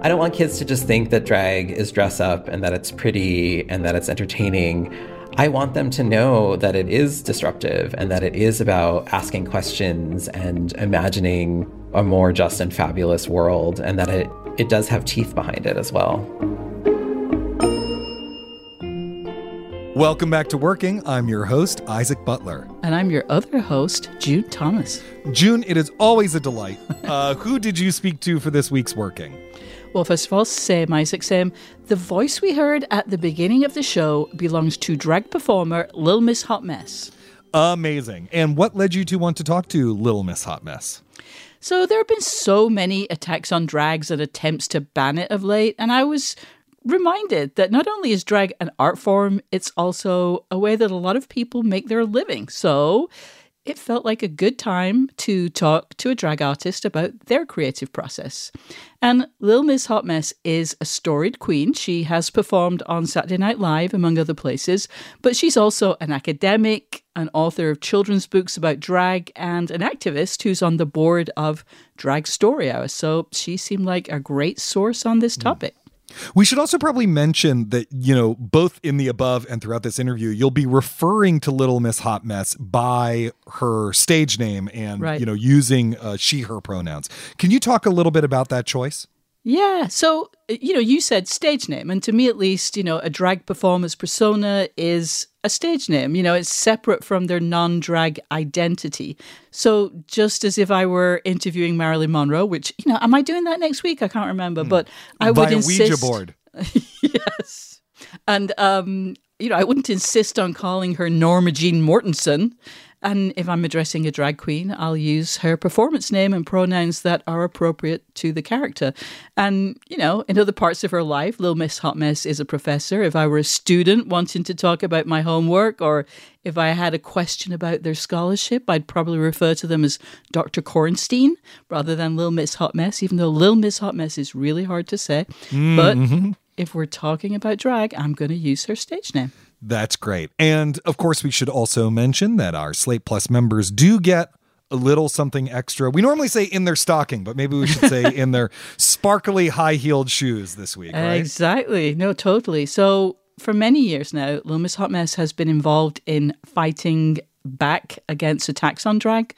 I don't want kids to just think that drag is dress up and that it's pretty and that it's entertaining. I want them to know that it is disruptive and that it is about asking questions and imagining a more just and fabulous world and that it, it does have teeth behind it as well. Welcome back to Working. I'm your host, Isaac Butler. And I'm your other host, June Thomas. June, it is always a delight. Uh, who did you speak to for this week's Working? Well, first of all, Sam Isaac Sam, the voice we heard at the beginning of the show belongs to drag performer Lil Miss Hot Mess. Amazing. And what led you to want to talk to Lil Miss Hot Mess? So there have been so many attacks on drags and attempts to ban it of late, and I was reminded that not only is drag an art form, it's also a way that a lot of people make their living. So it felt like a good time to talk to a drag artist about their creative process. And Lil Miss Hot Mess is a storied queen. She has performed on Saturday Night Live, among other places, but she's also an academic, an author of children's books about drag, and an activist who's on the board of Drag Story Hour. So she seemed like a great source on this hmm. topic. We should also probably mention that, you know, both in the above and throughout this interview, you'll be referring to Little Miss Hot Mess by her stage name and, Right. you know, using uh, she, her pronouns. Can you talk a little bit about that choice? Yeah. So, you know, you said stage name. And to me, at least, you know, a drag performer's persona is a stage name. You know, it's separate from their non drag identity. So, just as if I were interviewing Marilyn Monroe, which, you know, am I doing that next week? I can't remember. But I would Via insist. Ouija board. yes. And, um, you know, I wouldn't insist on calling her Norma Jean Mortensen. And if I'm addressing a drag queen, I'll use her performance name and pronouns that are appropriate to the character. And, you know, in other parts of her life, Little Miss Hot Mess is a professor. If I were a student wanting to talk about my homework or if I had a question about their scholarship, I'd probably refer to them as Dr. Kornstein rather than Little Miss Hot Mess, even though Little Miss Hot Mess is really hard to say. But mm-hmm. if we're talking about drag, I'm going to use her stage name. That's great. And of course, we should also mention that our Slate Plus members do get a little something extra. We normally say in their stocking, but maybe we should say in their sparkly high heeled shoes this week, right? Exactly. No, totally. So for many years now, Lil Miss Hot Mess has been involved in fighting back against attacks on drag,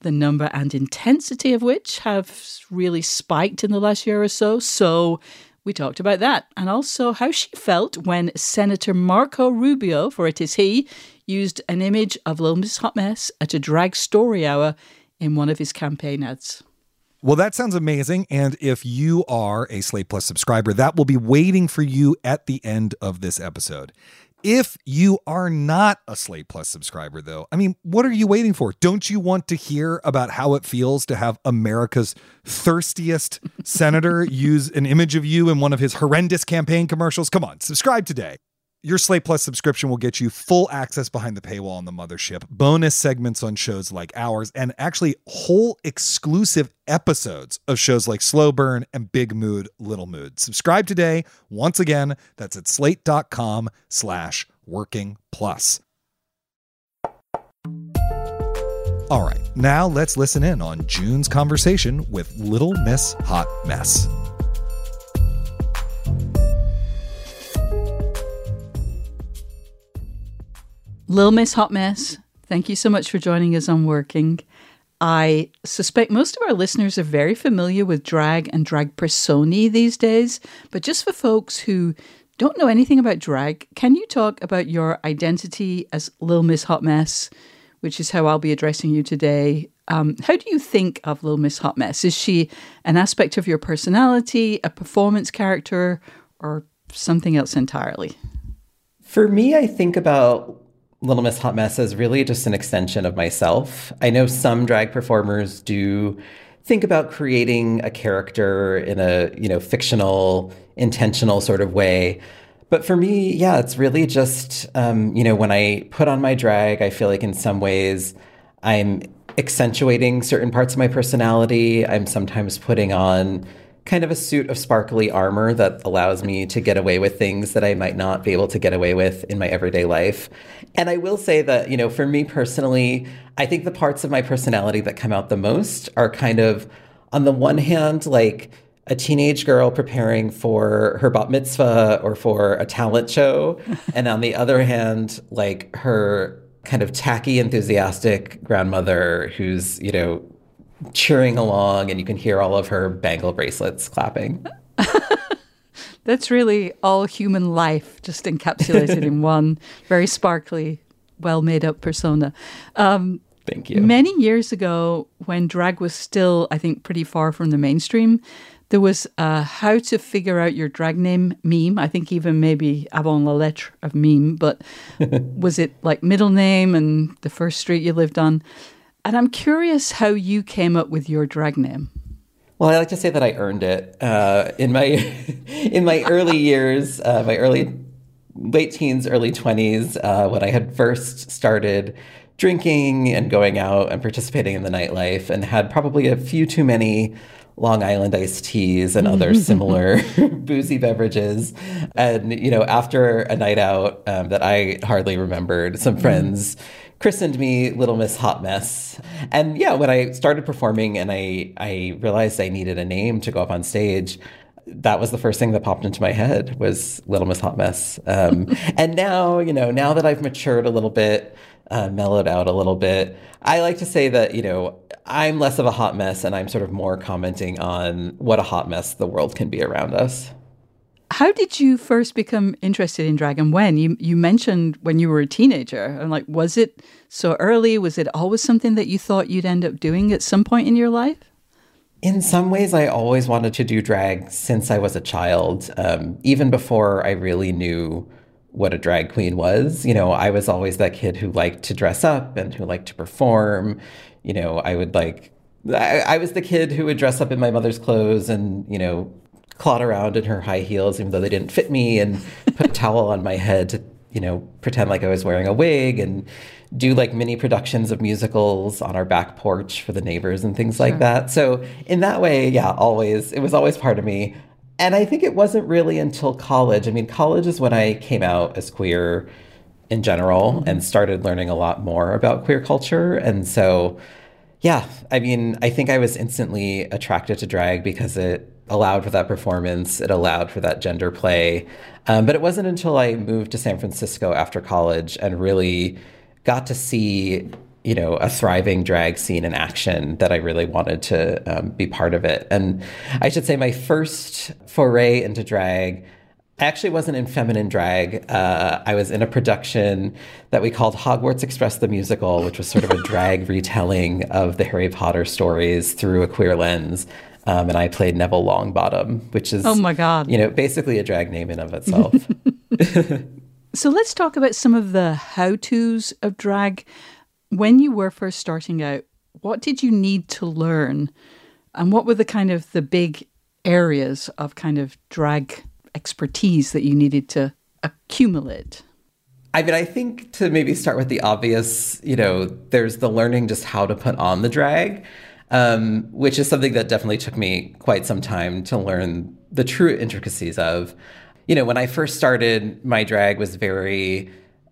the number and intensity of which have really spiked in the last year or so. So we talked about that and also how she felt when Senator Marco Rubio, for it is he, used an image of Lil Miss Hot Mess at a drag story hour in one of his campaign ads. Well, that sounds amazing. And if you are a Slate Plus subscriber, that will be waiting for you at the end of this episode. If you are not a Slate Plus subscriber, though, I mean, what are you waiting for? Don't you want to hear about how it feels to have America's thirstiest senator use an image of you in one of his horrendous campaign commercials? Come on, subscribe today. Your Slate Plus subscription will get you full access behind the paywall on the mothership, bonus segments on shows like ours, and actually whole exclusive episodes of shows like Slow Burn and Big Mood, Little Mood. Subscribe today. Once again, that's at slate.com slash working plus. All right, now let's listen in on June's conversation with Little Miss Hot Mess. Lil Miss Hot Mess, thank you so much for joining us on Working. I suspect most of our listeners are very familiar with drag and drag personae these days. But just for folks who don't know anything about drag, can you talk about your identity as Lil Miss Hot Mess, which is how I'll be addressing you today? Um, how do you think of Lil Miss Hot Mess? Is she an aspect of your personality, a performance character, or something else entirely? For me, I think about Little Miss Hot Mess is really just an extension of myself. I know some drag performers do think about creating a character in a, you know, fictional, intentional sort of way. But for me, yeah, it's really just, um, you know, when I put on my drag, I feel like in some ways I'm accentuating certain parts of my personality. I'm sometimes putting on kind of a suit of sparkly armor that allows me to get away with things that I might not be able to get away with in my everyday life. And I will say that, you know, for me personally, I think the parts of my personality that come out the most are kind of, on the one hand, like a teenage girl preparing for her bat mitzvah or for a talent show. and on the other hand, like her kind of tacky, enthusiastic grandmother who's, you know, cheering along and you can hear all of her bangle bracelets clapping. That's really all human life just encapsulated in one very sparkly, well made up persona. Um, Thank you. Many years ago, when drag was still, I think, pretty far from the mainstream, there was a how to figure out your drag name meme. I think even maybe avant la lettre of meme, but was it like middle name and the first street you lived on? And I'm curious how you came up with your drag name. Well, I like to say that I earned it uh, in my in my early years, uh, my early late teens, early twenties, uh, when I had first started drinking and going out and participating in the nightlife, and had probably a few too many Long Island iced teas and other similar boozy beverages. And, you know, after a night out um, that I hardly remembered, some friends christened me Little Miss Hot Mess. And yeah, when I started performing and I, I realized I needed a name to go up on stage, that was the first thing that popped into my head was Little Miss Hot Mess. Um, and now, you know, now that I've matured a little bit, uh, mellowed out a little bit, I like to say that, you know, I'm less of a hot mess and I'm sort of more commenting on what a hot mess the world can be around us. How did you first become interested in drag and when? You you mentioned when you were a teenager. I'm like, was it so early? Was it always something that you thought you'd end up doing at some point in your life? In some ways, I always wanted to do drag since I was a child, um, even before I really knew what a drag queen was. You know, I was always that kid who liked to dress up and who liked to perform. You know, I would like, I, I was the kid who would dress up in my mother's clothes and, you know, clot around in her high heels, even though they didn't fit me, and put a towel on my head to, you know, pretend like I was wearing a wig and do like mini productions of musicals on our back porch for the neighbors and things like that. So in that way, yeah, always it was always part of me. And I think it wasn't really until college. I mean, college is when I came out as queer in general mm-hmm. and started learning a lot more about queer culture. And so, yeah, I mean, I think I was instantly attracted to drag because it allowed for that performance. It allowed for that gender play. Um, but it wasn't until I moved to San Francisco after college and really got to see, you know, a thriving drag scene in action that I really wanted to um, be part of it. And I should say, my first foray into drag. I actually wasn't in feminine drag. Uh, I was in a production that we called Hogwarts Express the Musical, which was sort of a drag retelling of the Harry Potter stories through a queer lens. Um, and I played Neville Longbottom, which is oh my god, you know, basically a drag name in of itself. so let's talk about some of the how tos of drag. When you were first starting out, what did you need to learn, and what were the kind of the big areas of kind of drag expertise that you needed to accumulate? I mean, I think to maybe start with the obvious, you know, there's the learning just how to put on the drag um, which is something that definitely took me quite some time to learn the true intricacies of. You know, when I first started, my drag was very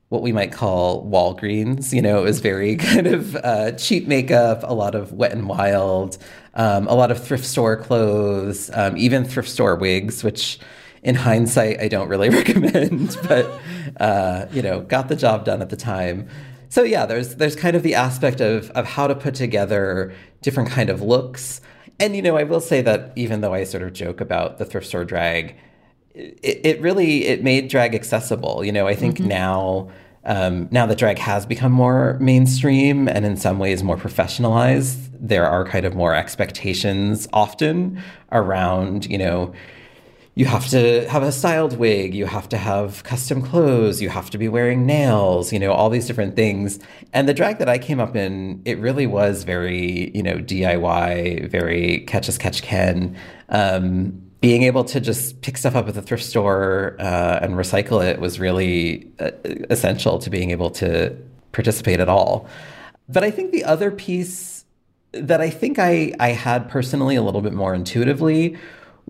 what we might call Walgreens. You know, it was very kind of uh, cheap makeup, a lot of wet and wild, um, a lot of thrift store clothes, um, even thrift store wigs, which in hindsight I don't really recommend, but uh, you know, got the job done at the time so yeah, there's there's kind of the aspect of of how to put together different kind of looks. And you know, I will say that even though I sort of joke about the thrift store drag, it, it really it made drag accessible. You know, I think now um, now that drag has become more mainstream and in some ways more professionalized, there are kind of more expectations often around, you know, you have to have a styled wig, you have to have custom clothes, you have to be wearing nails, you know, all these different things. And the drag that I came up in, it really was very, you know, DIY, very catch as catch can. Um, being able to just pick stuff up at the thrift store uh, and recycle it was really uh, essential to being able to participate at all. But I think the other piece that I think I, I had personally a little bit more intuitively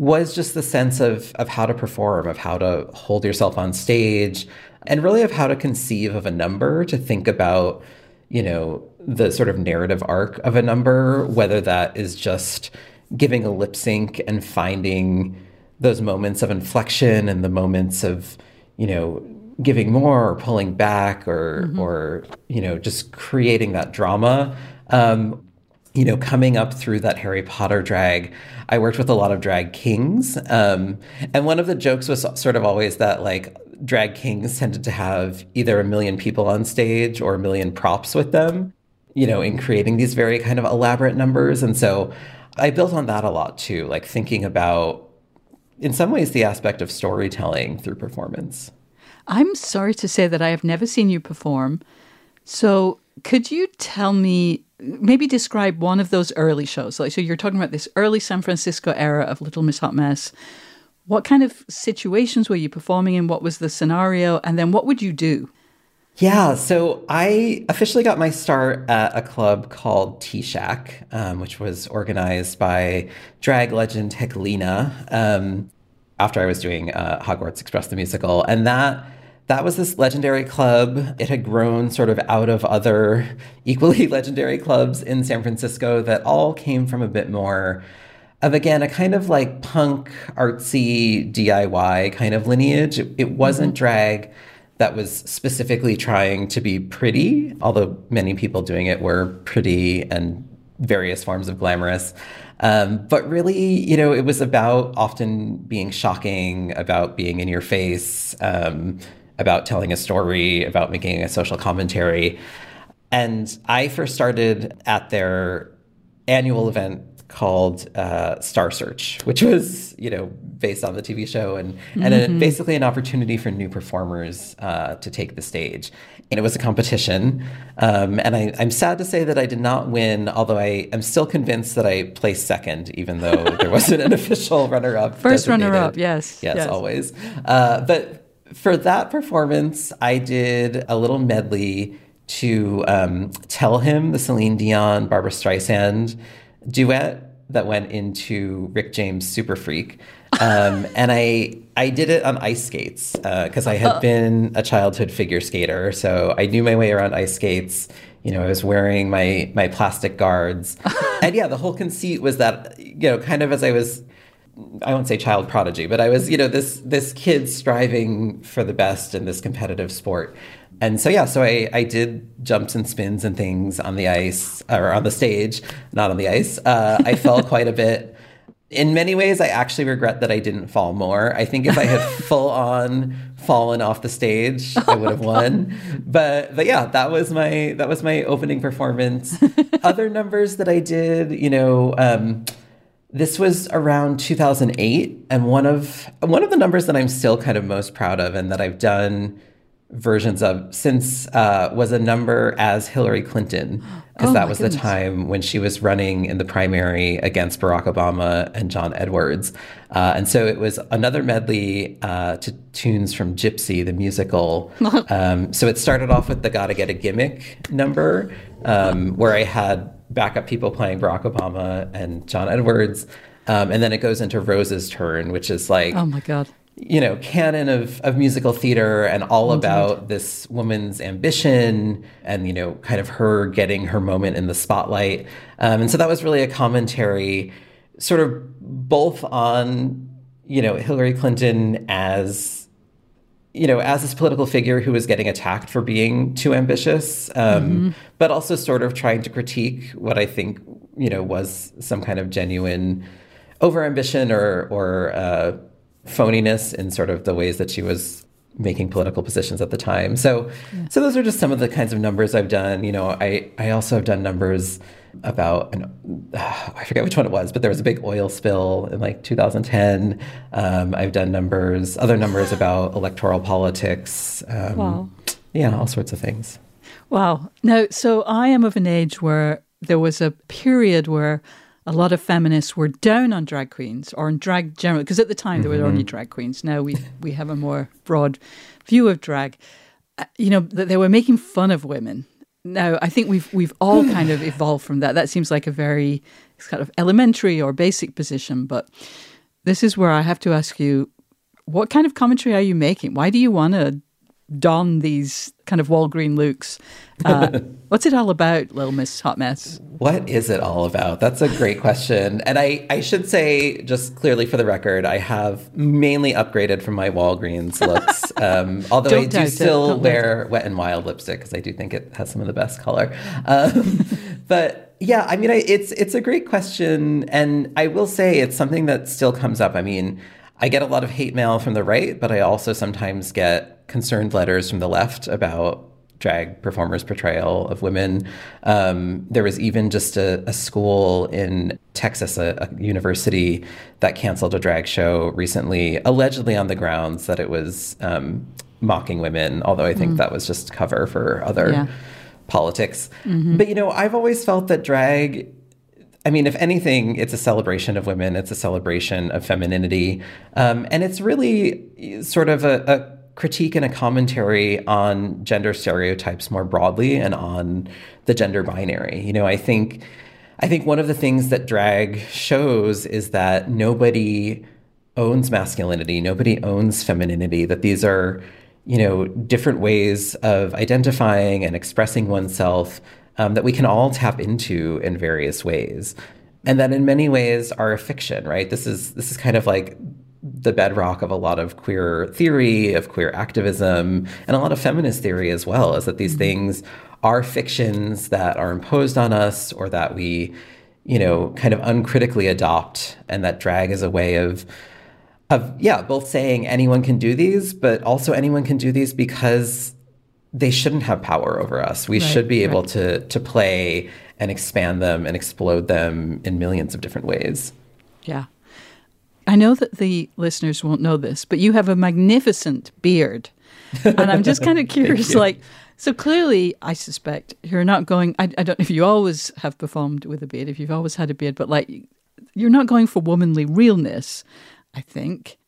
was just the sense of, of how to perform, of how to hold yourself on stage, and really of how to conceive of a number, to think about, you know, the sort of narrative arc of a number, whether that is just giving a lip sync and finding those moments of inflection and the moments of, you know, giving more or pulling back or or you know just creating that drama. Um, you know coming up through that harry potter drag i worked with a lot of drag kings um, and one of the jokes was sort of always that like drag kings tended to have either a million people on stage or a million props with them you know in creating these very kind of elaborate numbers and so i built on that a lot too like thinking about in some ways the aspect of storytelling through performance I'm sorry to say that I have never seen you perform. So, could you tell me, maybe describe one of those early shows? Like, so you're talking about this early San Francisco era of Little Miss Hot Mess. What kind of situations were you performing in? What was the scenario? And then what would you do? Yeah, so I officially got my start at a club called T Shack, um, which was organized by drag legend Heklina um, after I was doing uh, Hogwarts Express the musical, and that that was this legendary club. It had grown sort of out of other equally legendary clubs in San Francisco that all came from a bit more of again a kind of like punk artsy DIY kind of lineage. It, it wasn't drag that was specifically trying to be pretty, although many people doing it were pretty and various forms of glamorous. Um, but really, you know, it was about often being shocking, about being in your face, um, about telling a story, about making a social commentary. And I first started at their annual event called uh, Star Search, which was you know based on the TV show and and a, basically an opportunity for new performers uh, to take the stage. And it was a competition, um, and I, I'm sad to say that I did not win. Although I am still convinced that I placed second, even though there wasn't an official runner-up. First runner-up, yes, yes, yes. always. Uh, but for that performance, I did a little medley to um, tell him the Celine Dion, Barbra Streisand duet that went into Rick James Super Freak. Um, and I I did it on ice skates because I had been a childhood figure skater, so I knew my way around ice skates. You know, I was wearing my my plastic guards, and yeah, the whole conceit was that you know, kind of as I was I won't say child prodigy, but I was, you know, this this kid striving for the best in this competitive sport. And so yeah, so I, I did jumps and spins and things on the ice or on the stage, not on the ice. Uh, I fell quite a bit. In many ways, I actually regret that I didn't fall more. I think if I had full on fallen off the stage, I would have won. But but yeah, that was my that was my opening performance. Other numbers that I did, you know. Um, this was around 2008 and one of one of the numbers that i'm still kind of most proud of and that i've done versions of since uh, was a number as hillary clinton because Oh, that was goodness. the time when she was running in the primary against barack obama and john edwards uh, and so it was another medley uh, to tunes from gypsy the musical um, so it started off with the gotta get a gimmick number um, where i had backup people playing Barack Obama and John Edwards. Um, and then it goes into Rose's turn, which is like, Oh my God. you know, canon of, of musical theater and all about this woman's ambition and, you know, kind of her getting her moment in the spotlight. Um, and so that was really a commentary, sort of both on, you know, Hillary Clinton as you know, as this political figure who was getting attacked for being too ambitious, um, mm-hmm. but also sort of trying to critique what I think, you know, was some kind of genuine overambition or or uh, phoniness in sort of the ways that she was making political positions at the time. So, yeah. so those are just some of the kinds of numbers I've done. You know, I I also have done numbers about an, uh, I forget which one it was, but there was a big oil spill in like 2010. Um, I've done numbers, other numbers about electoral politics. Um, wow. Yeah, all sorts of things. Wow. Now, so I am of an age where there was a period where a lot of feminists were down on drag queens or on drag generally, because at the time there were only mm-hmm. drag queens. Now we we have a more broad view of drag. Uh, you know that they were making fun of women. Now I think we've we've all kind of evolved from that. That seems like a very kind of elementary or basic position, but this is where I have to ask you: What kind of commentary are you making? Why do you want to don these kind of Walgreen looks. Uh, what's it all about, Little Miss Hot Mess? What is it all about? That's a great question. And I, I should say, just clearly for the record, I have mainly upgraded from my Walgreens looks. Um, although I do still wear Wet and Wild lipstick because I do think it has some of the best color. Um, but yeah, I mean, I, it's it's a great question, and I will say it's something that still comes up. I mean, I get a lot of hate mail from the right, but I also sometimes get concerned letters from the left about drag performers' portrayal of women. Um, there was even just a, a school in Texas, a, a, university, that canceled a drag show recently, allegedly on the grounds that it was um, mocking women, although I think mm. that was just cover for other yeah. politics. Mm-hmm. But, you know, I've always felt that drag I mean, if anything, it's a celebration of women. It's a celebration of femininity, um, and it's really sort of a, a, critique and a commentary on gender stereotypes more broadly and on the gender binary. You know, I think, I think one of the things that drag shows is that nobody owns masculinity, nobody owns femininity. That these are, you know, different ways of identifying and expressing oneself um, that we can all tap into in various ways and that in many ways are a fiction right this is this is kind of like the bedrock of a lot of queer theory of queer activism and a lot of feminist theory as well is that these mm-hmm. things are fictions that are imposed on us or that we you know kind of uncritically adopt and that drag is a way of of yeah both saying anyone can do these but also anyone can do these because they shouldn't have power over us. We right, should be able right. to to play and expand them and explode them in millions of different ways. Yeah. I know that the listeners won't know this, but you have a magnificent beard. And I'm just kind of curious like so clearly I suspect you're not going I, I don't know if you always have performed with a beard, if you've always had a beard, but like you're not going for womanly realness, I think.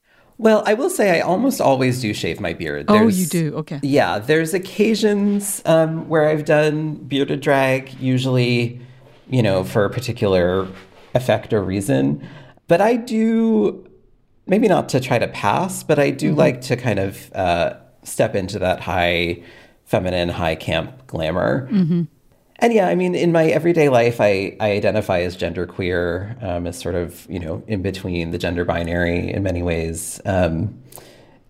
Well, I will say I almost always do shave my beard. There's, oh, you do? Okay. Yeah, there's occasions um, where I've done bearded drag, usually, you know, for a particular effect or reason. But I do, maybe not to try to pass, but I do mm-hmm. like to kind of uh, step into that high feminine, high camp glamour. Mm-hmm and yeah, I mean, in my everyday life, I, I identify as genderqueer, um, as sort of, you know, in between the gender binary in many ways. Um,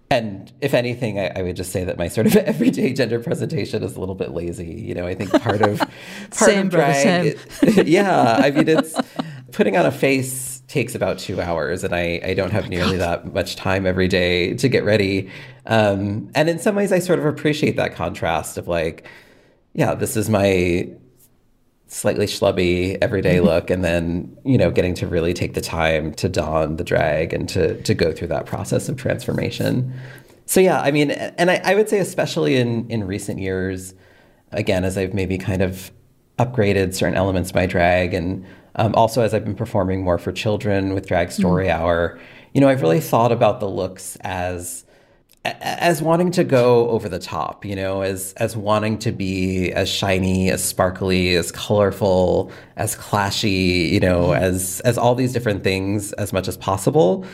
and if anything, I, I, would just say that my sort of everyday gender presentation is a little bit lazy. You know, I think part of part same, of drag, it, yeah, I mean, it's putting on a face takes about two hours, and I, I don't have nearly that much time every day to get ready. Um, and in some ways, I sort of appreciate that contrast of like, yeah, this is my slightly schlubby everyday mm-hmm. look and then you know getting to really take the time to don the drag and to to go through that process of transformation so yeah i mean and i, I would say especially in in recent years again as i've maybe kind of upgraded certain elements of my drag and um, also as i've been performing more for children with drag story mm-hmm. hour you know i've really thought about the looks as as wanting to go over the top, you know, as as wanting to be as shiny, as sparkly, as colorful, as clashy, you know, mm-hmm. as as all these different things as much as possible.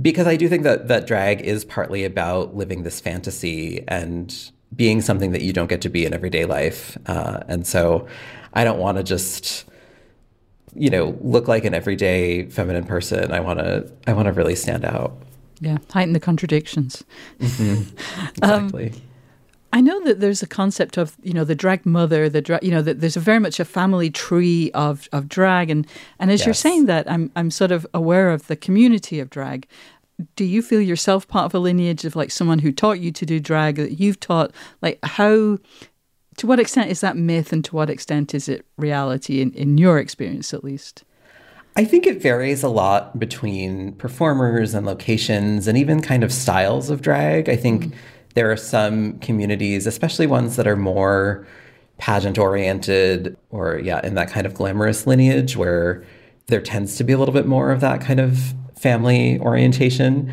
Because I do think that that drag is partly about living this fantasy and being something that you don't get to be in everyday life. Uh, and so I don't want to just you know look like an everyday feminine person. I want to I want to really stand out. Yeah, heighten the contradictions. Mm-hmm. Um, exactly. I know that there's a concept of you know the drag mother, the drag you know that there's a very much a family tree of of drag, and and as you're saying that, I'm I'm sort of aware of the community of drag. Do you feel yourself part of a lineage of like someone who taught you to do drag that you've taught? Like how, to what extent is that myth, and to what extent is it reality in in your experience at least? I think it varies a lot between performers and locations and even kind of styles of drag. I think mm-hmm. there are some communities, especially ones that are more pageant oriented or, yeah, in that kind of glamorous lineage where there tends to be a little bit more of that kind of family orientation.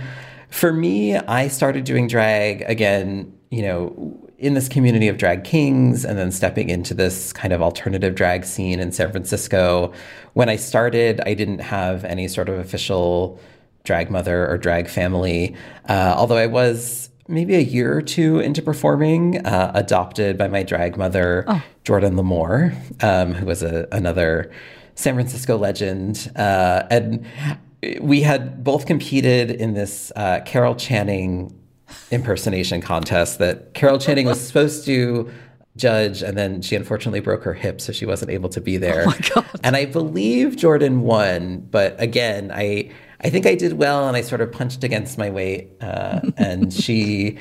For me, I started doing drag again, you know, in this community of drag kings and then stepping into this kind of alternative drag scene in San Francisco. When I started, I didn't have any sort of official drag mother or drag family, uh, although I was maybe a year or two into performing, uh, adopted by my drag mother, Jordan L'Moore, um, who was a, another San Francisco legend. Uh, and we had both competed in this uh, Carol Channing impersonation contest that Carol Channing was supposed to judge, and then she unfortunately broke her hip, so she wasn't able to be there. And I believe Jordan won, but again, I I think I did well, and I sort of punched against my weight. Uh, and she,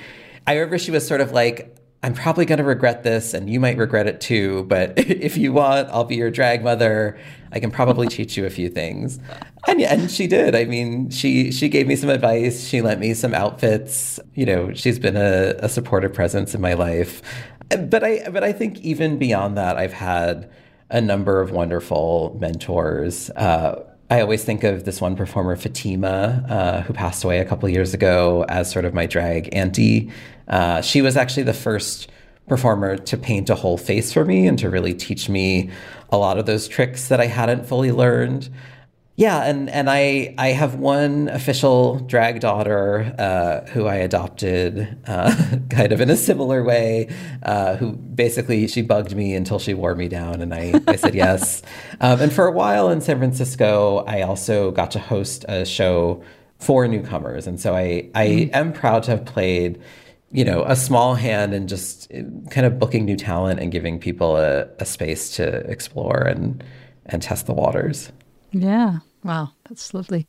I remember she was sort of like. I'm probably going to regret this, and you might regret it too. But if you want, I'll be your drag mother. I can probably teach you a few things. And and she did. I mean, she she gave me some advice. She lent me some outfits. You know, she's been a, a supportive presence in my life. But I but I think even beyond that, I've had a number of wonderful mentors. Uh, I always think of this one performer, Fatima, uh, who passed away a couple years ago, as sort of my drag auntie. Uh, she was actually the first performer to paint a whole face for me and to really teach me a lot of those tricks that I hadn't fully learned. Yeah, and and I I have one official drag daughter uh, who I adopted, uh, kind of in a similar way. Uh, who basically she bugged me until she wore me down, and I I said yes. Um, and for a while in San Francisco, I also got to host a show for newcomers, and so I I am proud to have played. You know, a small hand in just uh, kind of booking new talent and giving people a, a space to explore and and test the waters. Yeah. Wow, that's lovely.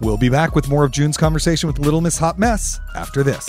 We'll be back with more of June's conversation with Little Miss Hot Mess after this.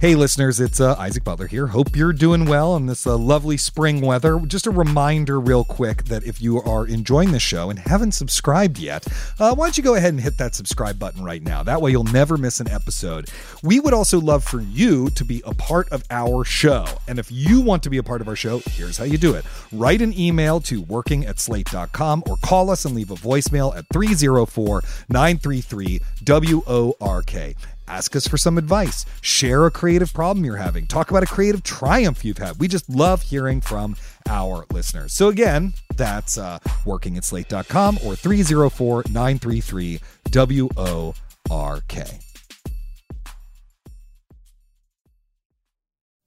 Hey, listeners, it's uh, Isaac Butler here. Hope you're doing well in this uh, lovely spring weather. Just a reminder, real quick, that if you are enjoying the show and haven't subscribed yet, uh, why don't you go ahead and hit that subscribe button right now? That way, you'll never miss an episode. We would also love for you to be a part of our show. And if you want to be a part of our show, here's how you do it write an email to working at slate.com or call us and leave a voicemail at 304 933 WORK. Ask us for some advice. Share a creative problem you're having. Talk about a creative triumph you've had. We just love hearing from our listeners. So, again, that's uh, working at slate.com or 304 933 WORK.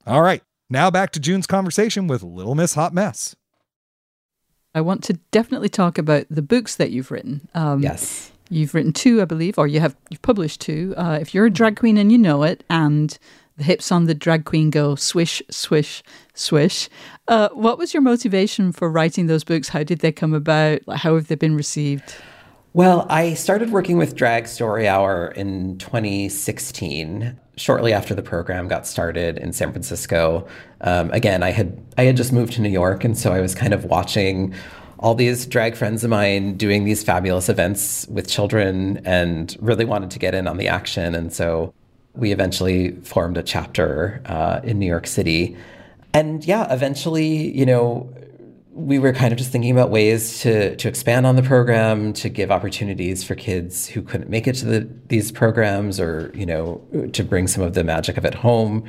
All right. Now back to June's conversation with Little Miss Hot Mess. I want to definitely talk about the books that you've written. Um, Yes. You've written two, I believe, or you have you've published two. Uh, if you're a drag queen and you know it, and the hips on the drag queen go swish, swish, swish. Uh, what was your motivation for writing those books? How did they come about? How have they been received? Well, I started working with Drag Story Hour in 2016, shortly after the program got started in San Francisco. Um, again, I had I had just moved to New York, and so I was kind of watching all these drag friends of mine doing these fabulous events with children and really wanted to get in on the action. And so we eventually formed a chapter uh, in New York City. And yeah, eventually, you know, we were kind of just thinking about ways to to expand on the program, to give opportunities for kids who couldn't make it to the, these programs, or you know, to bring some of the magic of it home.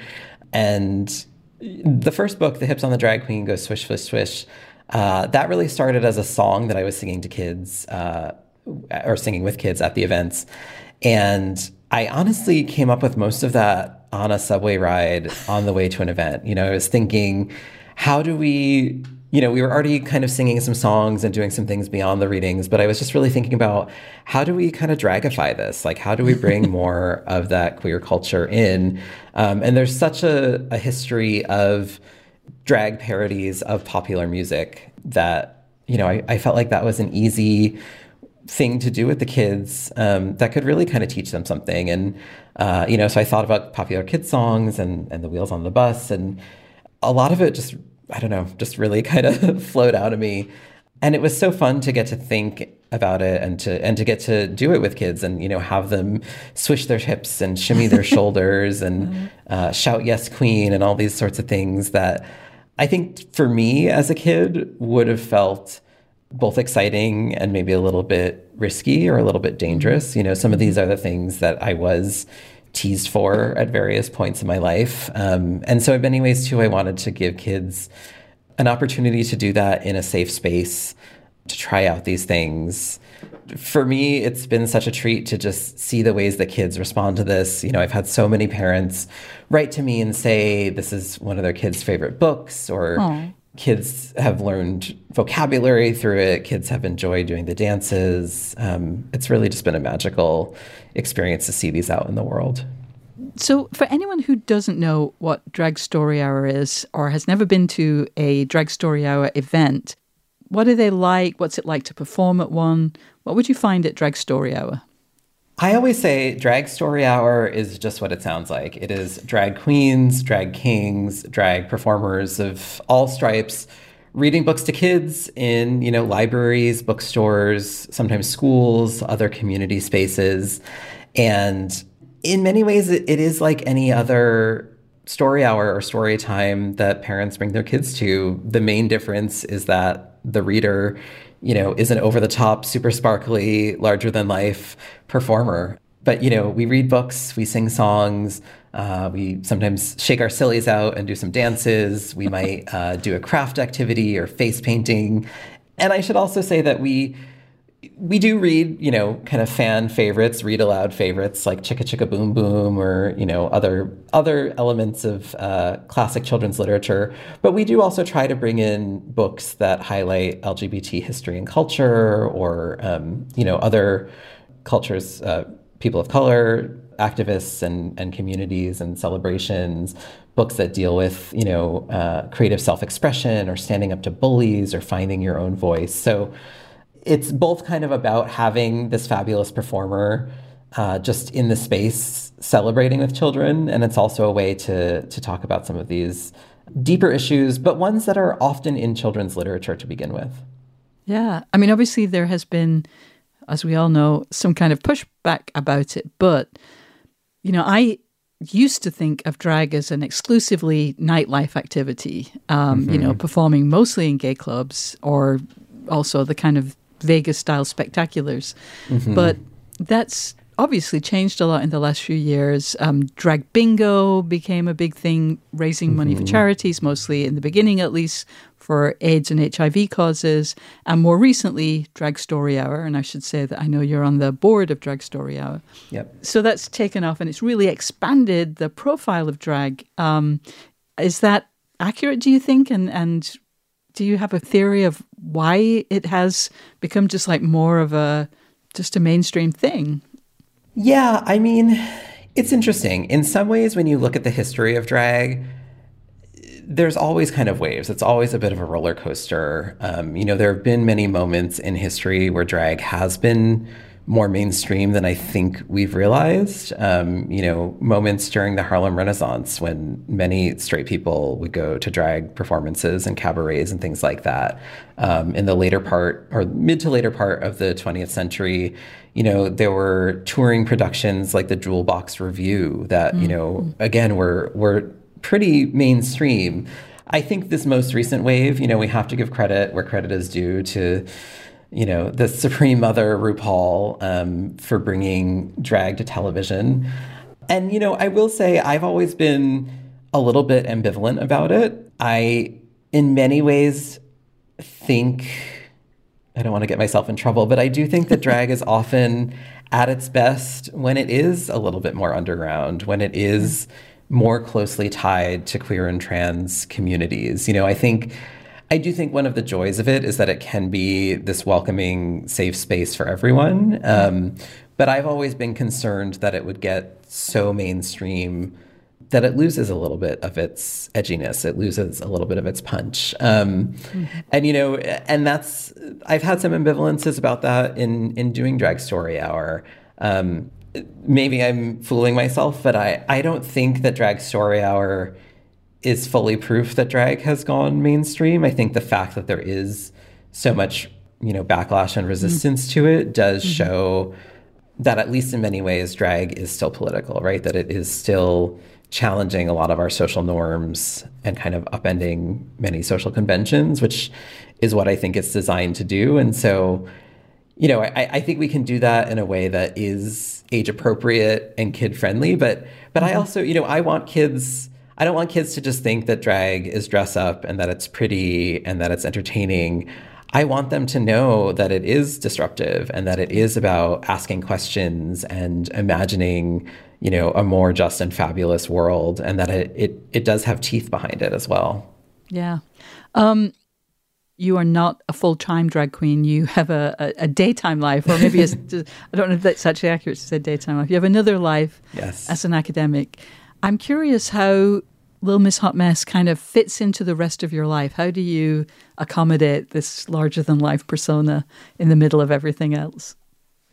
And the first book, The Hips on the Drag Queen, goes swish, swish, swish. Uh, that really started as a song that I was singing to kids, uh, or singing with kids at the events, and I honestly came up with most of that on a subway ride on the way to an event. You know, I was thinking, how do we you know, we were already kind of singing some songs and doing some things beyond the readings, but I was just really thinking about how do we kind of dragify this? Like, how do we bring more of that queer culture in? Um, and there's such a, a history of drag parodies of popular music that, you know, I, I felt like that was an easy thing to do with the kids um, that could really kind of teach them something. And, uh, you know, so I thought about popular kids songs and, and the wheels on the bus and a lot of it just I don't know, just really kind of flowed out of me. And it was so fun to get to think about it and to and to get to do it with kids and you know have them swish their hips and shimmy their shoulders and mm-hmm. uh, shout yes queen and all these sorts of things that I think for me as a kid would have felt both exciting and maybe a little bit risky or a little bit dangerous. You know, some of these are the things that I was teased for at various points in my life. Um, and so, in many ways, too, I wanted to give kids an opportunity to do that in a safe space, to try out these things. For me, it's been such a treat to just see the ways that kids respond to this. You know, I've had so many parents write to me and say this is one of their kids' favorite books, or Aww kids have learned vocabulary through it. Kids have enjoyed doing the dances. Um, it's really just been a magical experience to see these out in the world. So, for anyone who doesn't know what Drag Story Hour is or has never been to a Drag Story Hour event, what are they like? What's it like to perform at one? What would you find at Drag Story Hour? I always say drag story hour is just what it sounds like. It is drag queens, drag kings, drag performers of all stripes reading books to kids in, you know, libraries, bookstores, sometimes schools, other community spaces. And in many ways it, is like any other story hour or story time that parents bring their kids to. The main difference is that the reader you know, is an over the top, super sparkly, larger than life performer. But, you know, we read books, we sing songs, uh, we sometimes shake our sillies out and do some dances. We might uh, do a craft activity or face painting. And I should also say that we we do read, you know, kind of fan favorites, read aloud favorites like Chicka Chicka Boom Boom or, you know, other other elements of uh, classic children's literature. But we do also try to bring in books that highlight LGBT history and culture or, um, you know, other cultures, uh, people of color, activists and, and communities and celebrations, books that deal with, you know, uh, creative self-expression or standing up to bullies or finding your own voice. So it's both kind of about having this fabulous performer uh, just in the space celebrating with children, and it's also a way to to talk about some of these deeper issues, but ones that are often in children's literature to begin with. Yeah, I mean, obviously there has been, as we all know, some kind of pushback about it, but you know, I used to think of drag as an exclusively nightlife activity, um, mm-hmm. you know, mm-hmm. performing mostly in gay clubs or also the kind of Vegas style spectaculars. Mm-hmm. But that's obviously changed a lot in the last few years. Um, drag bingo became a big thing, raising mm-hmm. money for mm-hmm. charities, mostly in the beginning at least, for AIDS and HIV causes. And more recently, Drag Story Hour. And I should say that I know you're on the board of Drag Story Hour. Yep. So that's taken off and it's really expanded the profile of drag. Um, is that accurate, do you think? And, and do you have a theory of why it has become just like more of a just a mainstream thing? Yeah, I mean, it's interesting. In some ways, when you look at the history of drag, there's always kind of waves. It's always a bit of a roller coaster. Um, you know, there have been many moments in history where drag has been more mainstream than I think we've realized. Um, you know, moments during the Harlem Renaissance when many straight people would go to drag performances and cabarets and things like that. Um, in the later part or mid to later part of the 20th century, you know, there were touring productions like the Jewel Box Revue that, you know, again, were were pretty mainstream. I think this most recent wave, you know, we have to give credit where credit is due to you know, the Supreme Mother RuPaul um, for bringing drag to television. And, you know, I will say I've always been a little bit ambivalent about it. I, in many ways, think, I don't want to get myself in trouble, but I do think that drag is often at its best when it is a little bit more underground, when it is more closely tied to queer and trans communities. You know, I think I do think one of the joys of it is that it can be this welcoming, safe space for everyone. Um, but I've always been concerned that it would get so mainstream that it loses a little bit of its edginess. It loses a little bit of its punch. Um. And you know, and that's I've had some ambivalences about that in in doing Drag Story Hour. Um, maybe I'm fooling myself, but I I don't think that Drag Story Hour is fully proof that drag has gone mainstream. I think the fact that there is so much, you know, backlash and resistance mm-hmm. to it does mm-hmm. show that at least in many ways drag is still political, right? That it is still challenging a lot of our social norms and kind of upending many social conventions, which is what I think it's designed to do. And so, you know, I, I think we can do that in a way that is age appropriate and kid friendly. But but mm-hmm. I also, you know, I want kids I don't want kids to just think that drag is dress up and that it's pretty and that it's entertaining. I want them to know that it is disruptive and that it is about asking questions and imagining, you know, a more just and fabulous world and that it it, it does have teeth behind it as well. Yeah. Um, you are not a full time drag queen. You have a, a, a daytime life, or maybe I don't know if that's actually accurate to say daytime life. You have another life yes. as an academic. I'm curious how Little Miss Hot Mess kind of fits into the rest of your life. How do you accommodate this larger than life persona in the middle of everything else?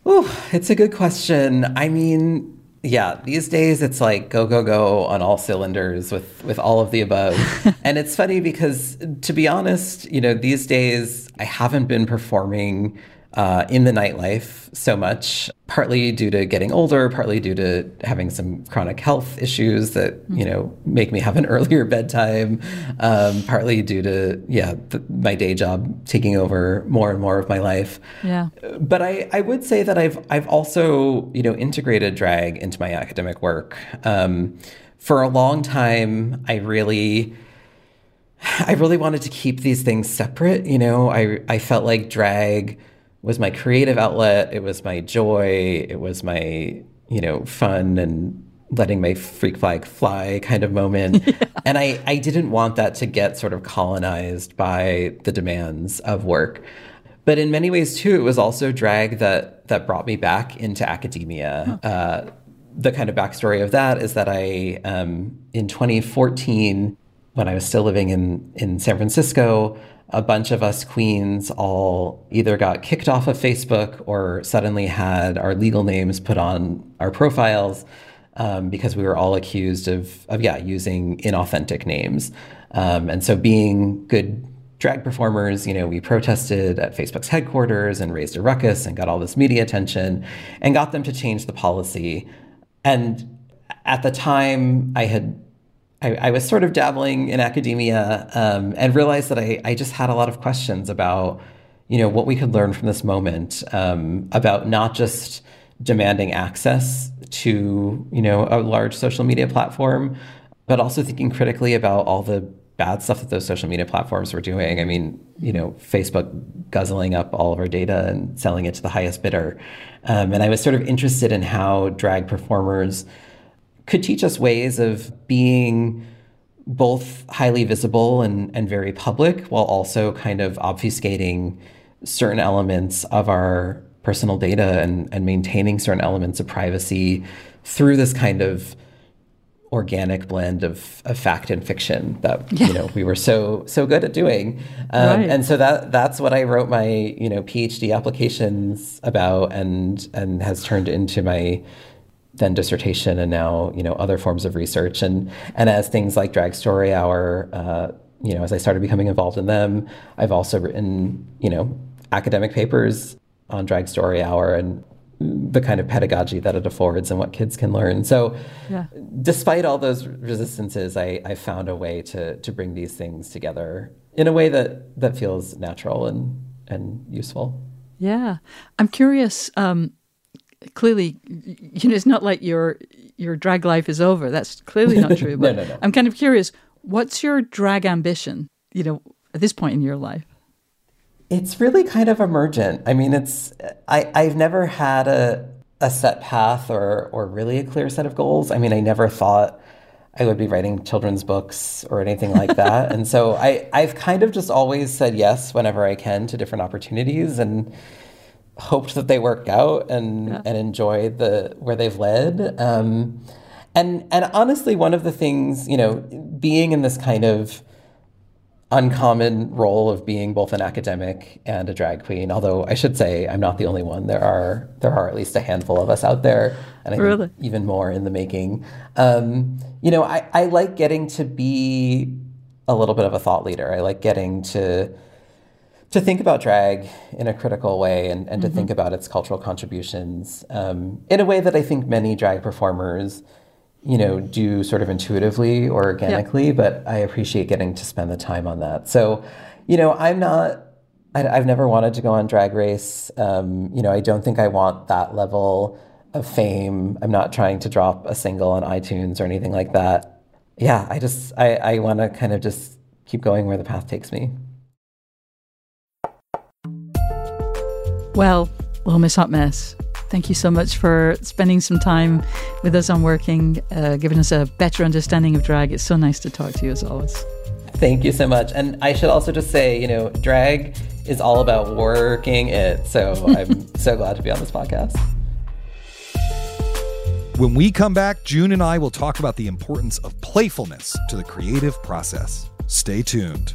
Oh, it's a good question. I mean, yeah, these days it's like go go go on all cylinders with with all of the above. and it's funny because to be honest, you know, these days I haven't been performing uh, in the nightlife so much, partly due to getting older, partly due to having some chronic health issues that you know make me have an earlier bedtime, um, partly due to yeah the, my day job taking over more and more of my life. Yeah, but I I would say that I've I've also you know integrated drag into my academic work. Um, for a long time, I really. I really wanted to keep these things separate. You know, I I felt like drag was my creative outlet. It was my joy. It was my, you know, fun and letting my freak flag fly kind of moment. Yeah. And I, I didn't want that to get sort of colonized by the demands of work. But in many ways too, it was also drag that that brought me back into academia. Huh. Uh, the kind of backstory of that is that I, um, in 2014, when I was still living in in San Francisco, a bunch of us queens all either got kicked off of Facebook or suddenly had our legal names put on our profiles um, because we were all accused of, of yeah, using inauthentic names. Um, and so, being good drag performers, you know, we protested at Facebook's headquarters and raised a ruckus and got all this media attention and got them to change the policy. And at the time, I had I, I, was sort of dabbling in academia um, and realized that I, I, just had a lot of questions about, you know, what we could learn from this moment um, about not just demanding access to, you know, a large social media platform, but also thinking critically about all the bad stuff that those social media platforms were doing. I mean, you know, Facebook guzzling up all of our data and selling it to the highest bidder. Um, and I was sort of interested in how drag performers could teach us ways of being both highly visible and, and very public while also kind of obfuscating certain elements of our personal data and, and maintaining certain elements of privacy through this kind of organic blend of, of fact and fiction that you know we were so so good at doing um, Right. and so that that's what I wrote my you know PhD applications about and and has turned into my then dissertation and now you know other forms of research and and as things like drag story hour uh, you know as I started becoming involved in them I've also written you know academic papers on drag story hour and the kind of pedagogy that it affords and what kids can learn so Yeah. despite all those resistances I, I found a way to to bring these things together in a way that that feels natural and and useful Yeah, I'm curious. Um, clearly, you know, it's not like your your drag life is over. That's clearly not true. No, But no, no. I'm kind of curious. What's your drag ambition? You know, at this point in your life. It's really kind of emergent. I mean, it's I I've never had a a set path or or really a clear set of goals. I mean, I never thought I would be writing children's books or anything like that. and so I I've kind of just always said yes whenever I can to different opportunities and hoped that they work out and and enjoy the where they've led. Um, and and honestly, one of the things you know, being in this kind of uncommon role of being both an academic and a drag queen. Although I should say I'm not the only one. There are there are at least a handful of us out there, and I think Really? even more in the making. Um, you know, I, I like getting to be a little bit of a thought leader. I like getting to to think about drag in a critical way and, and to think about its cultural contributions um, in a way that I think many drag performers, you know, do sort of intuitively or organically, but I appreciate getting to spend the time on that. So, you know, I'm not, I, I've never wanted to go on Drag Race. Um, you know, I don't think I want that level of fame. I'm not trying to drop a single on iTunes or anything like that. Yeah, I just, I, I want to kind of just keep going where the path takes me. Well, Little Miss Hot Mess, thank you so much for spending some time with us on working, uh, giving us a better understanding of drag. It's so nice to talk to you as always. Thank you so much. And I should also just say, you know, drag is all about working it. So I'm so glad to be on this podcast. When we come back, June and I will talk about the importance of playfulness to the creative process. Stay tuned.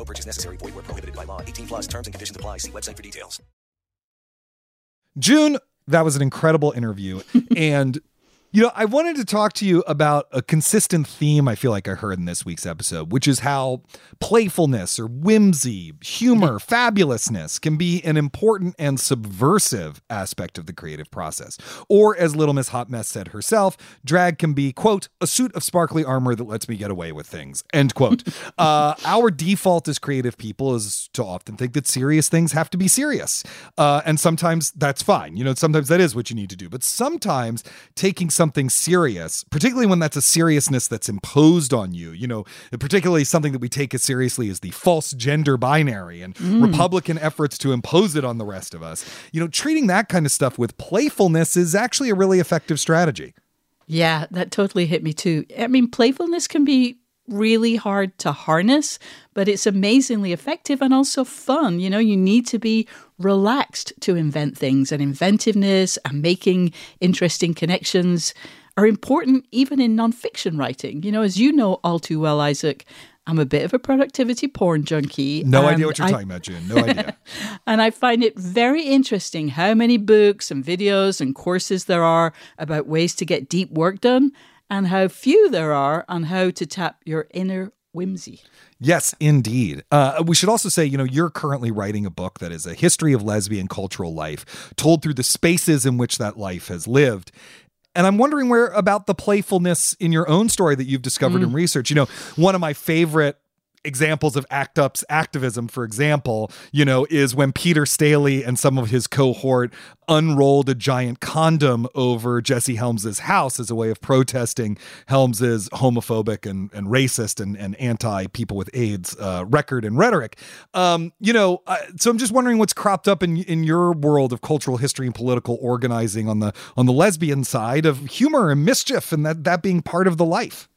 No purchase necessary. Void where prohibited by law. 18 plus terms and conditions apply. See website for details. June, that was an incredible interview. and, you know, I wanted to talk to you about a consistent theme I feel like I heard in this week's episode, which is how playfulness or whimsy, humor, fabulousness can be an important and subversive aspect of the creative process. Or, as Little Miss Hot Mess said herself, drag can be, quote, a suit of sparkly armor that lets me get away with things, end quote. uh, our default as creative people is to often think that serious things have to be serious. Uh, and sometimes that's fine. You know, sometimes that is what you need to do. But sometimes taking something serious, particularly when that's a seriousness that's imposed on you, you know, particularly something that we take as seriously as the false gender binary and mm. Republican efforts to impose it on the rest of us, you know, treating that kind of stuff with playfulness is actually a really effective strategy. Yeah, that totally hit me too. I mean, playfulness can be really hard to harness, but it's amazingly effective and also fun. You know, you need to be relaxed to invent things, and inventiveness and making interesting connections are important even in nonfiction writing. You know, as you know all too well, Isaac, I'm a bit of a productivity porn junkie. No idea what you're I- talking about, June. No idea. and I find it very interesting how many books and videos and courses there are about ways to get deep work done and how few there are on how to tap your inner whimsy. Yes, indeed. Uh, we should also say, you know, you're currently writing a book that is a history of lesbian cultural life, told through the spaces in which that life has lived. And I'm wondering where about the playfulness in your own story that you've discovered in research. You know, one of my favorite examples of act ups activism for example you know is when peter staley and some of his cohort unrolled a giant condom over jesse helms's house as a way of protesting helms's homophobic and, and racist and, and anti people with aids uh, record and rhetoric. Um, you know uh, so i'm just wondering what's cropped up in in your world of cultural history and political organizing on the on the lesbian side of humor and mischief and that that being part of the life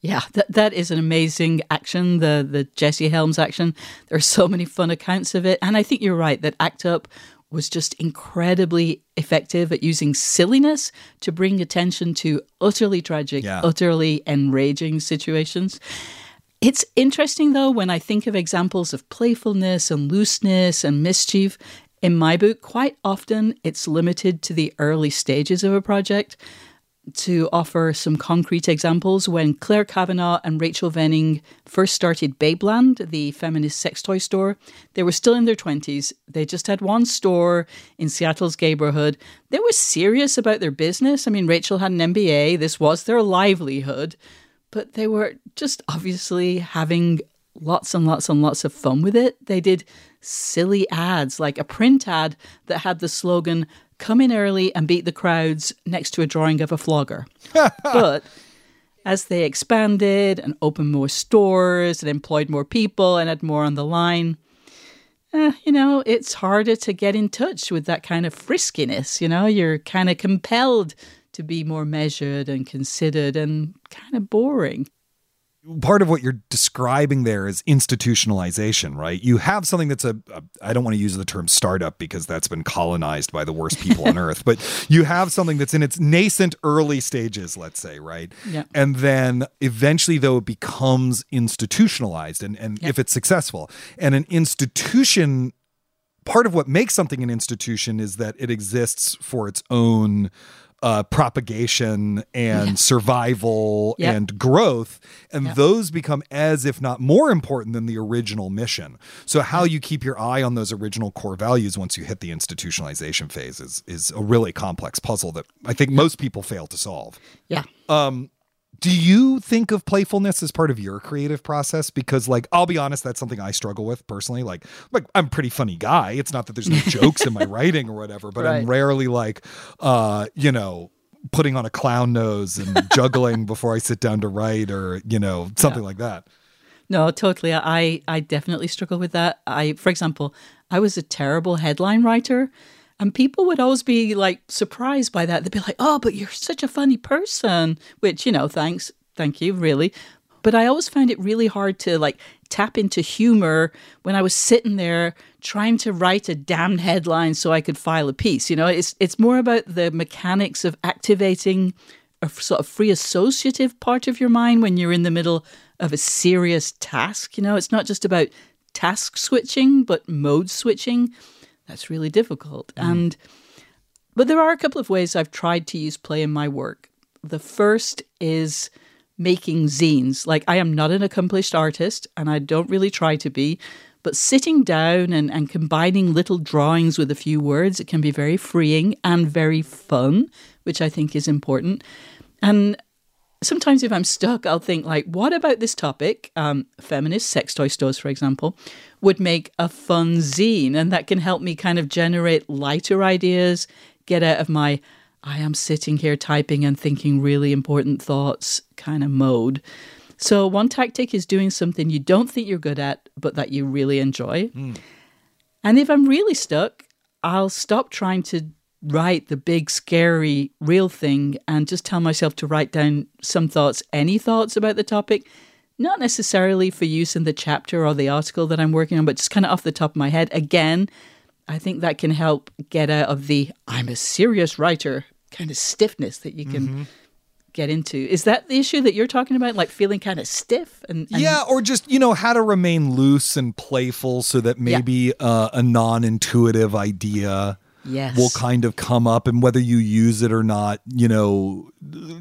Yeah, that that is an amazing action. The the Jesse Helms action. There are so many fun accounts of it, and I think you're right that Act Up was just incredibly effective at using silliness to bring attention to utterly tragic, Yeah. utterly enraging situations. It's interesting though when I think of examples of playfulness and looseness and mischief. In my book, quite often it's limited to the early stages of a project to offer some concrete examples, when Claire Cavanah and Rachel Venning first started Babeland, the feminist sex toy store, they were still in their 20s. They just had one store in Seattle's neighborhood. They were serious about their business. I mean, Rachel had an MBA, this was their livelihood, but they were just obviously having lots and lots and lots of fun with it. They did silly ads, like a print ad that had the slogan, Come in early and beat the crowds next to a drawing of a flogger. but as they expanded and opened more stores and employed more people and had more on the line, eh, you know, it's harder to get in touch with that kind of friskiness. You know, you're kind of compelled to be more measured and considered and kind of boring. Part of what you're describing there is institutionalization, right? You have something that's a, a I don't want to use the term startup because that's been colonized by the worst people on earth, but you have something that's in its nascent early stages, let's say, right? Yeah. And then eventually though it becomes institutionalized and and if it's successful. And an institution part of what makes something an institution is that it exists for its own uh, propagation and Yeah. survival Yep. and growth. And Yep. those become as if not more important than the original mission. So how you keep your eye on those original core values once you hit the institutionalization phase is, is a really complex puzzle that I think most people fail to solve. Yeah. Um, do you think of playfulness as part of your creative process? Because, like, I'll be honest, that's something I struggle with personally. Like, like I'm a pretty funny guy. It's not that there's no jokes in my writing or whatever, but I'm rarely like, uh, you know, putting on a clown nose and juggling before I sit down to write, or you know, something like that. No, totally. I I definitely struggle with that. I, for example, I was a terrible headline writer, and people would always be like surprised by that. They'd be like, "Oh, but you're such a funny person," which you know, thanks, thank you, really. But I always found it really hard to like tap into humor when I was sitting there trying to write a damned headline so I could file a piece. You know, it's it's more about the mechanics of activating a sort of free associative part of your mind when you're in the middle of a serious task. You know, it's not just about task switching, but mode switching. That's really difficult. Mm. And but there are a couple of ways I've tried to use play in my work. The first is making zines. Like I am not an accomplished artist and I don't really try to be, but sitting down and, and combining little drawings with a few words, it can be very freeing and very fun, which I think is important. And sometimes if I'm stuck, I'll think like, what about this topic? Um, feminist sex toy stores, for example, would make a fun zine, and that can help me kind of generate lighter ideas, get out of my I am sitting here typing and thinking really important thoughts kind of mode. So one tactic is doing something you don't think you're good at, but that you really enjoy. And if I'm really stuck, I'll stop trying to write the big, scary, real thing and just tell myself to write down some thoughts, any thoughts about the topic, not necessarily for use in the chapter or the article that I'm working on, but just kind of off the top of my head. Again, I think that can help get out of the I'm a serious writer kind of stiffness that you can. Get into is that the issue that you're talking about, like feeling kind of stiff and, and yeah, or just you know how to remain loose and playful so that maybe uh, a non-intuitive idea Yes. will kind of come up, and whether you use it or not, you know,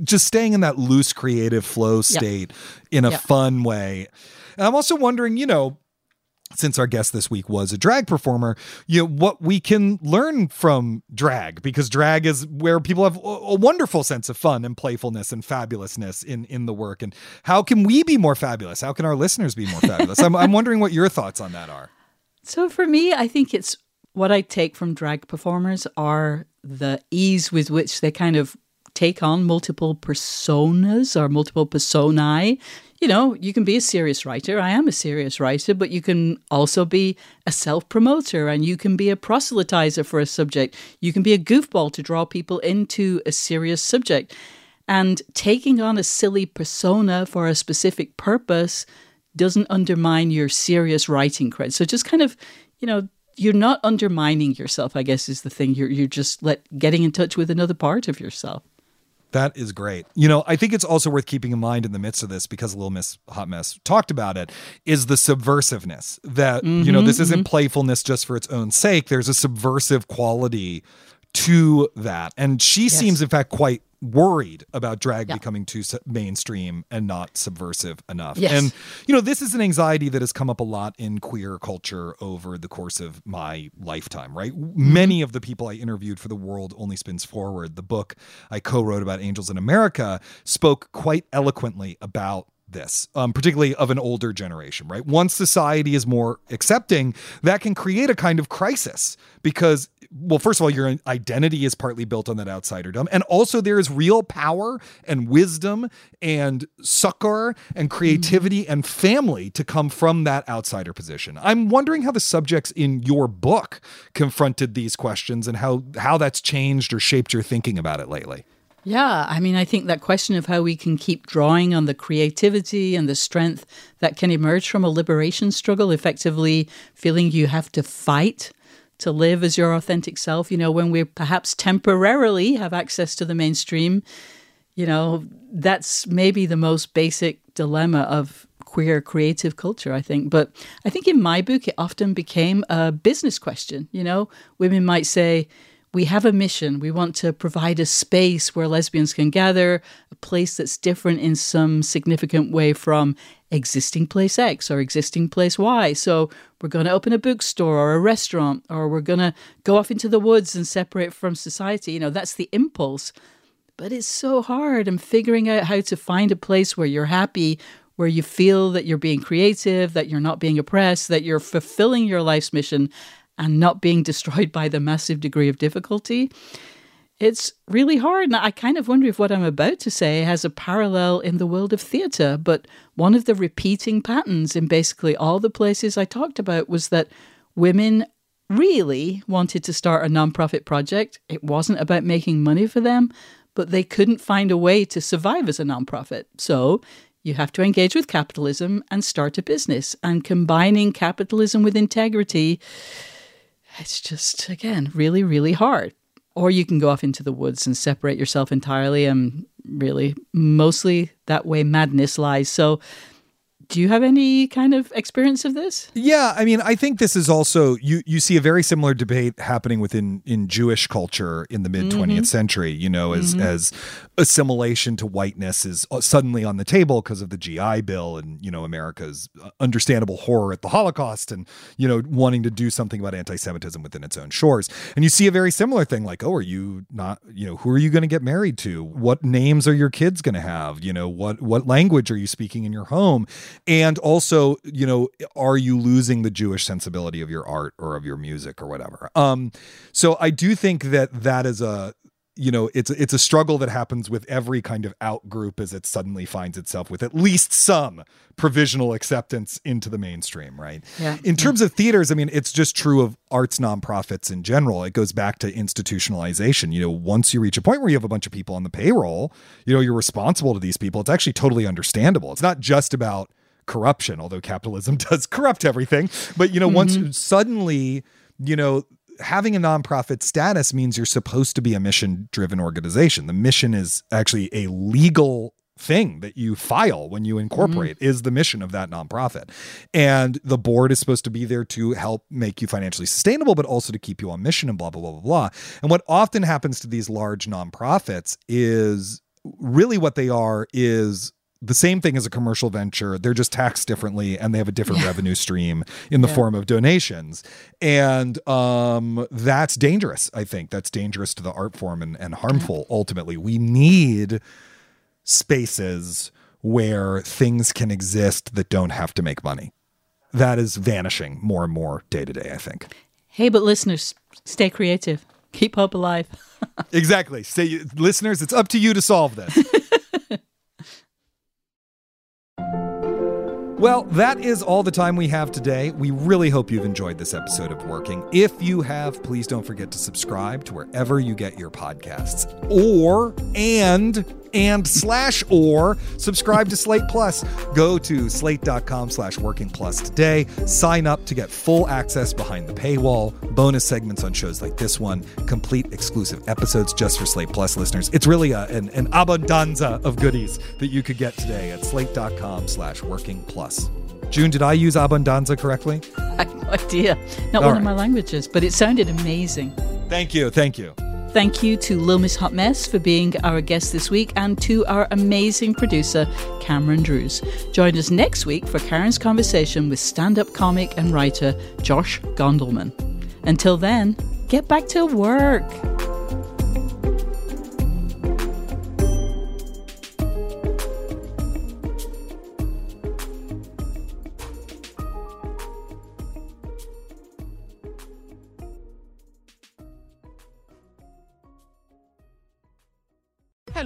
just staying in that loose creative flow state in a Yeah. fun way. And I'm also wondering, you know. since our guest this week was a drag performer, you know, what we can learn from drag because drag is where people have a wonderful sense of fun and playfulness and fabulousness in in the work. And how can we be more fabulous? How can our listeners be more fabulous? I'm, I'm wondering what your thoughts on that are. So for me, I think it's what I take from drag performers are the ease with which they kind of take on multiple personas or multiple personae you know, you can be a serious writer. I am a serious writer, but you can also be a self promoter and you can be a proselytizer for a subject. You can be a goofball to draw people into a serious subject. And taking on a silly persona for a specific purpose doesn't undermine your serious writing credit. So just kind of, you know, you're not undermining yourself, I guess is the thing. You're you're just let getting in touch with another part of yourself. That is great. You know, I think it's also worth keeping in mind in the midst of this because Little Miss Hot Mess talked about it is the subversiveness that, mm-hmm, you know, this isn't mm-hmm. playfulness just for its own sake. There's a subversive quality to that. And she yes. seems, in fact, quite worried about drag yeah. becoming too mainstream and not subversive enough. Yes. And you know, this is an anxiety that has come up a lot in queer culture over the course of my lifetime, right? Mm-hmm. Many of the people I interviewed for The World Only Spins Forward, the book I co-wrote about Angels in America, spoke quite eloquently about this, um, particularly of an older generation, right? Once society is more accepting, that can create a kind of crisis because well, first of all, your identity is partly built on that outsiderdom. And also, there is real power and wisdom and succor and creativity mm-hmm. and family to come from that outsider position. I'm wondering how the subjects in your book confronted these questions and how, how that's changed or shaped your thinking about it lately. Yeah, I mean, I think that question of how we can keep drawing on the creativity and the strength that can emerge from a liberation struggle, effectively feeling you have to fight to live as your authentic self. You know, when we perhaps temporarily have access to the mainstream, you know, that's maybe the most basic dilemma of queer creative culture, I think. But I think in my book, it often became a business question. You know, women might say, we have a mission. We want to provide a space where lesbians can gather, a place that's different in some significant way from existing place X or existing place Y. So we're going to open a bookstore or a restaurant, or we're going to go off into the woods and separate from society. You know, that's the impulse. But it's so hard. And figuring out how to find a place where you're happy, where you feel that you're being creative, that you're not being oppressed, that you're fulfilling your life's mission and not being destroyed by the massive degree of difficulty. It's really hard. And I kind of wonder if what I'm about to say has a parallel in the world of theatre. But one of the repeating patterns in basically all the places I talked about was that women really wanted to start a nonprofit project. It wasn't about making money for them, but they couldn't find a way to survive as a nonprofit. So you have to engage with capitalism and start a business. And combining capitalism with integrity, it's just, again, really, really hard. Or you can go off into the woods and separate yourself entirely and really mostly that way madness lies. So do you have any kind of experience of this? Yeah, I mean, I think this is also you you see a very similar debate happening within in Jewish culture in the mid 20th mm-hmm. century, you know, as mm-hmm. as assimilation to whiteness is uh, suddenly on the table because of the GI bill and, you know, America's uh, understandable horror at the Holocaust and, you know, wanting to do something about anti-Semitism within its own shores. And you see a very similar thing like, "Oh, are you not, you know, who are you going to get married to? What names are your kids going to have? You know, what what language are you speaking in your home?" And also you know are you losing the jewish sensibility of your art or of your music or whatever? Um so i do think that that is a you know it's it's a struggle that happens with every kind of out group as it suddenly finds itself with at least some provisional acceptance into the mainstream right? Yeah. In terms of theaters i mean it's just true of arts nonprofits in general. It goes back to institutionalization. You know once you reach a point where you have a bunch of people on the payroll you know you're responsible to these people. It's actually totally understandable. It's not just about corruption, although capitalism does corrupt everything. But, you know, mm-hmm. once suddenly, you know, having a nonprofit status means you're supposed to be a mission driven organization. The mission is actually a legal thing that you file when you incorporate mm-hmm. is the mission of that nonprofit. And the board is supposed to be there to help make you financially sustainable, but also to keep you on mission and blah, blah, blah, blah, blah. And what often happens to these large nonprofits is really what they are is the same thing as a commercial venture. They're just taxed differently and they have a different revenue stream in the Yeah. form of donations. And um, that's dangerous, I think. That's dangerous to the art form and, and harmful ultimately. We need spaces where things can exist that don't have to make money. That is vanishing more and more day to day, I think. Hey, but listeners, stay creative. Keep hope alive. Exactly. Say, listeners, it's up to you to solve this. Well, that is all the time we have today. We really hope you've enjoyed this episode of Working. If you have, please don't forget to subscribe to wherever you get your podcasts. Or, and, and slash or subscribe to Slate Plus. Go to slate.com slash working plus today. Sign up to get full access behind the paywall, bonus segments on shows like this one, complete exclusive episodes just for Slate Plus listeners. It's really a, an, an abundanza of goodies that you could get today at slate.com slash working plus. June, did I use abundanza correctly? I have no idea. Not All one right. of my languages, but it sounded amazing. Thank you. Thank you. Thank you to Lil Miss Hot Mess for being our guest this week and to our amazing producer, Cameron Drews. Join us next week for Karen's conversation with stand up comic and writer Josh Gondelman. Until then, get back to work.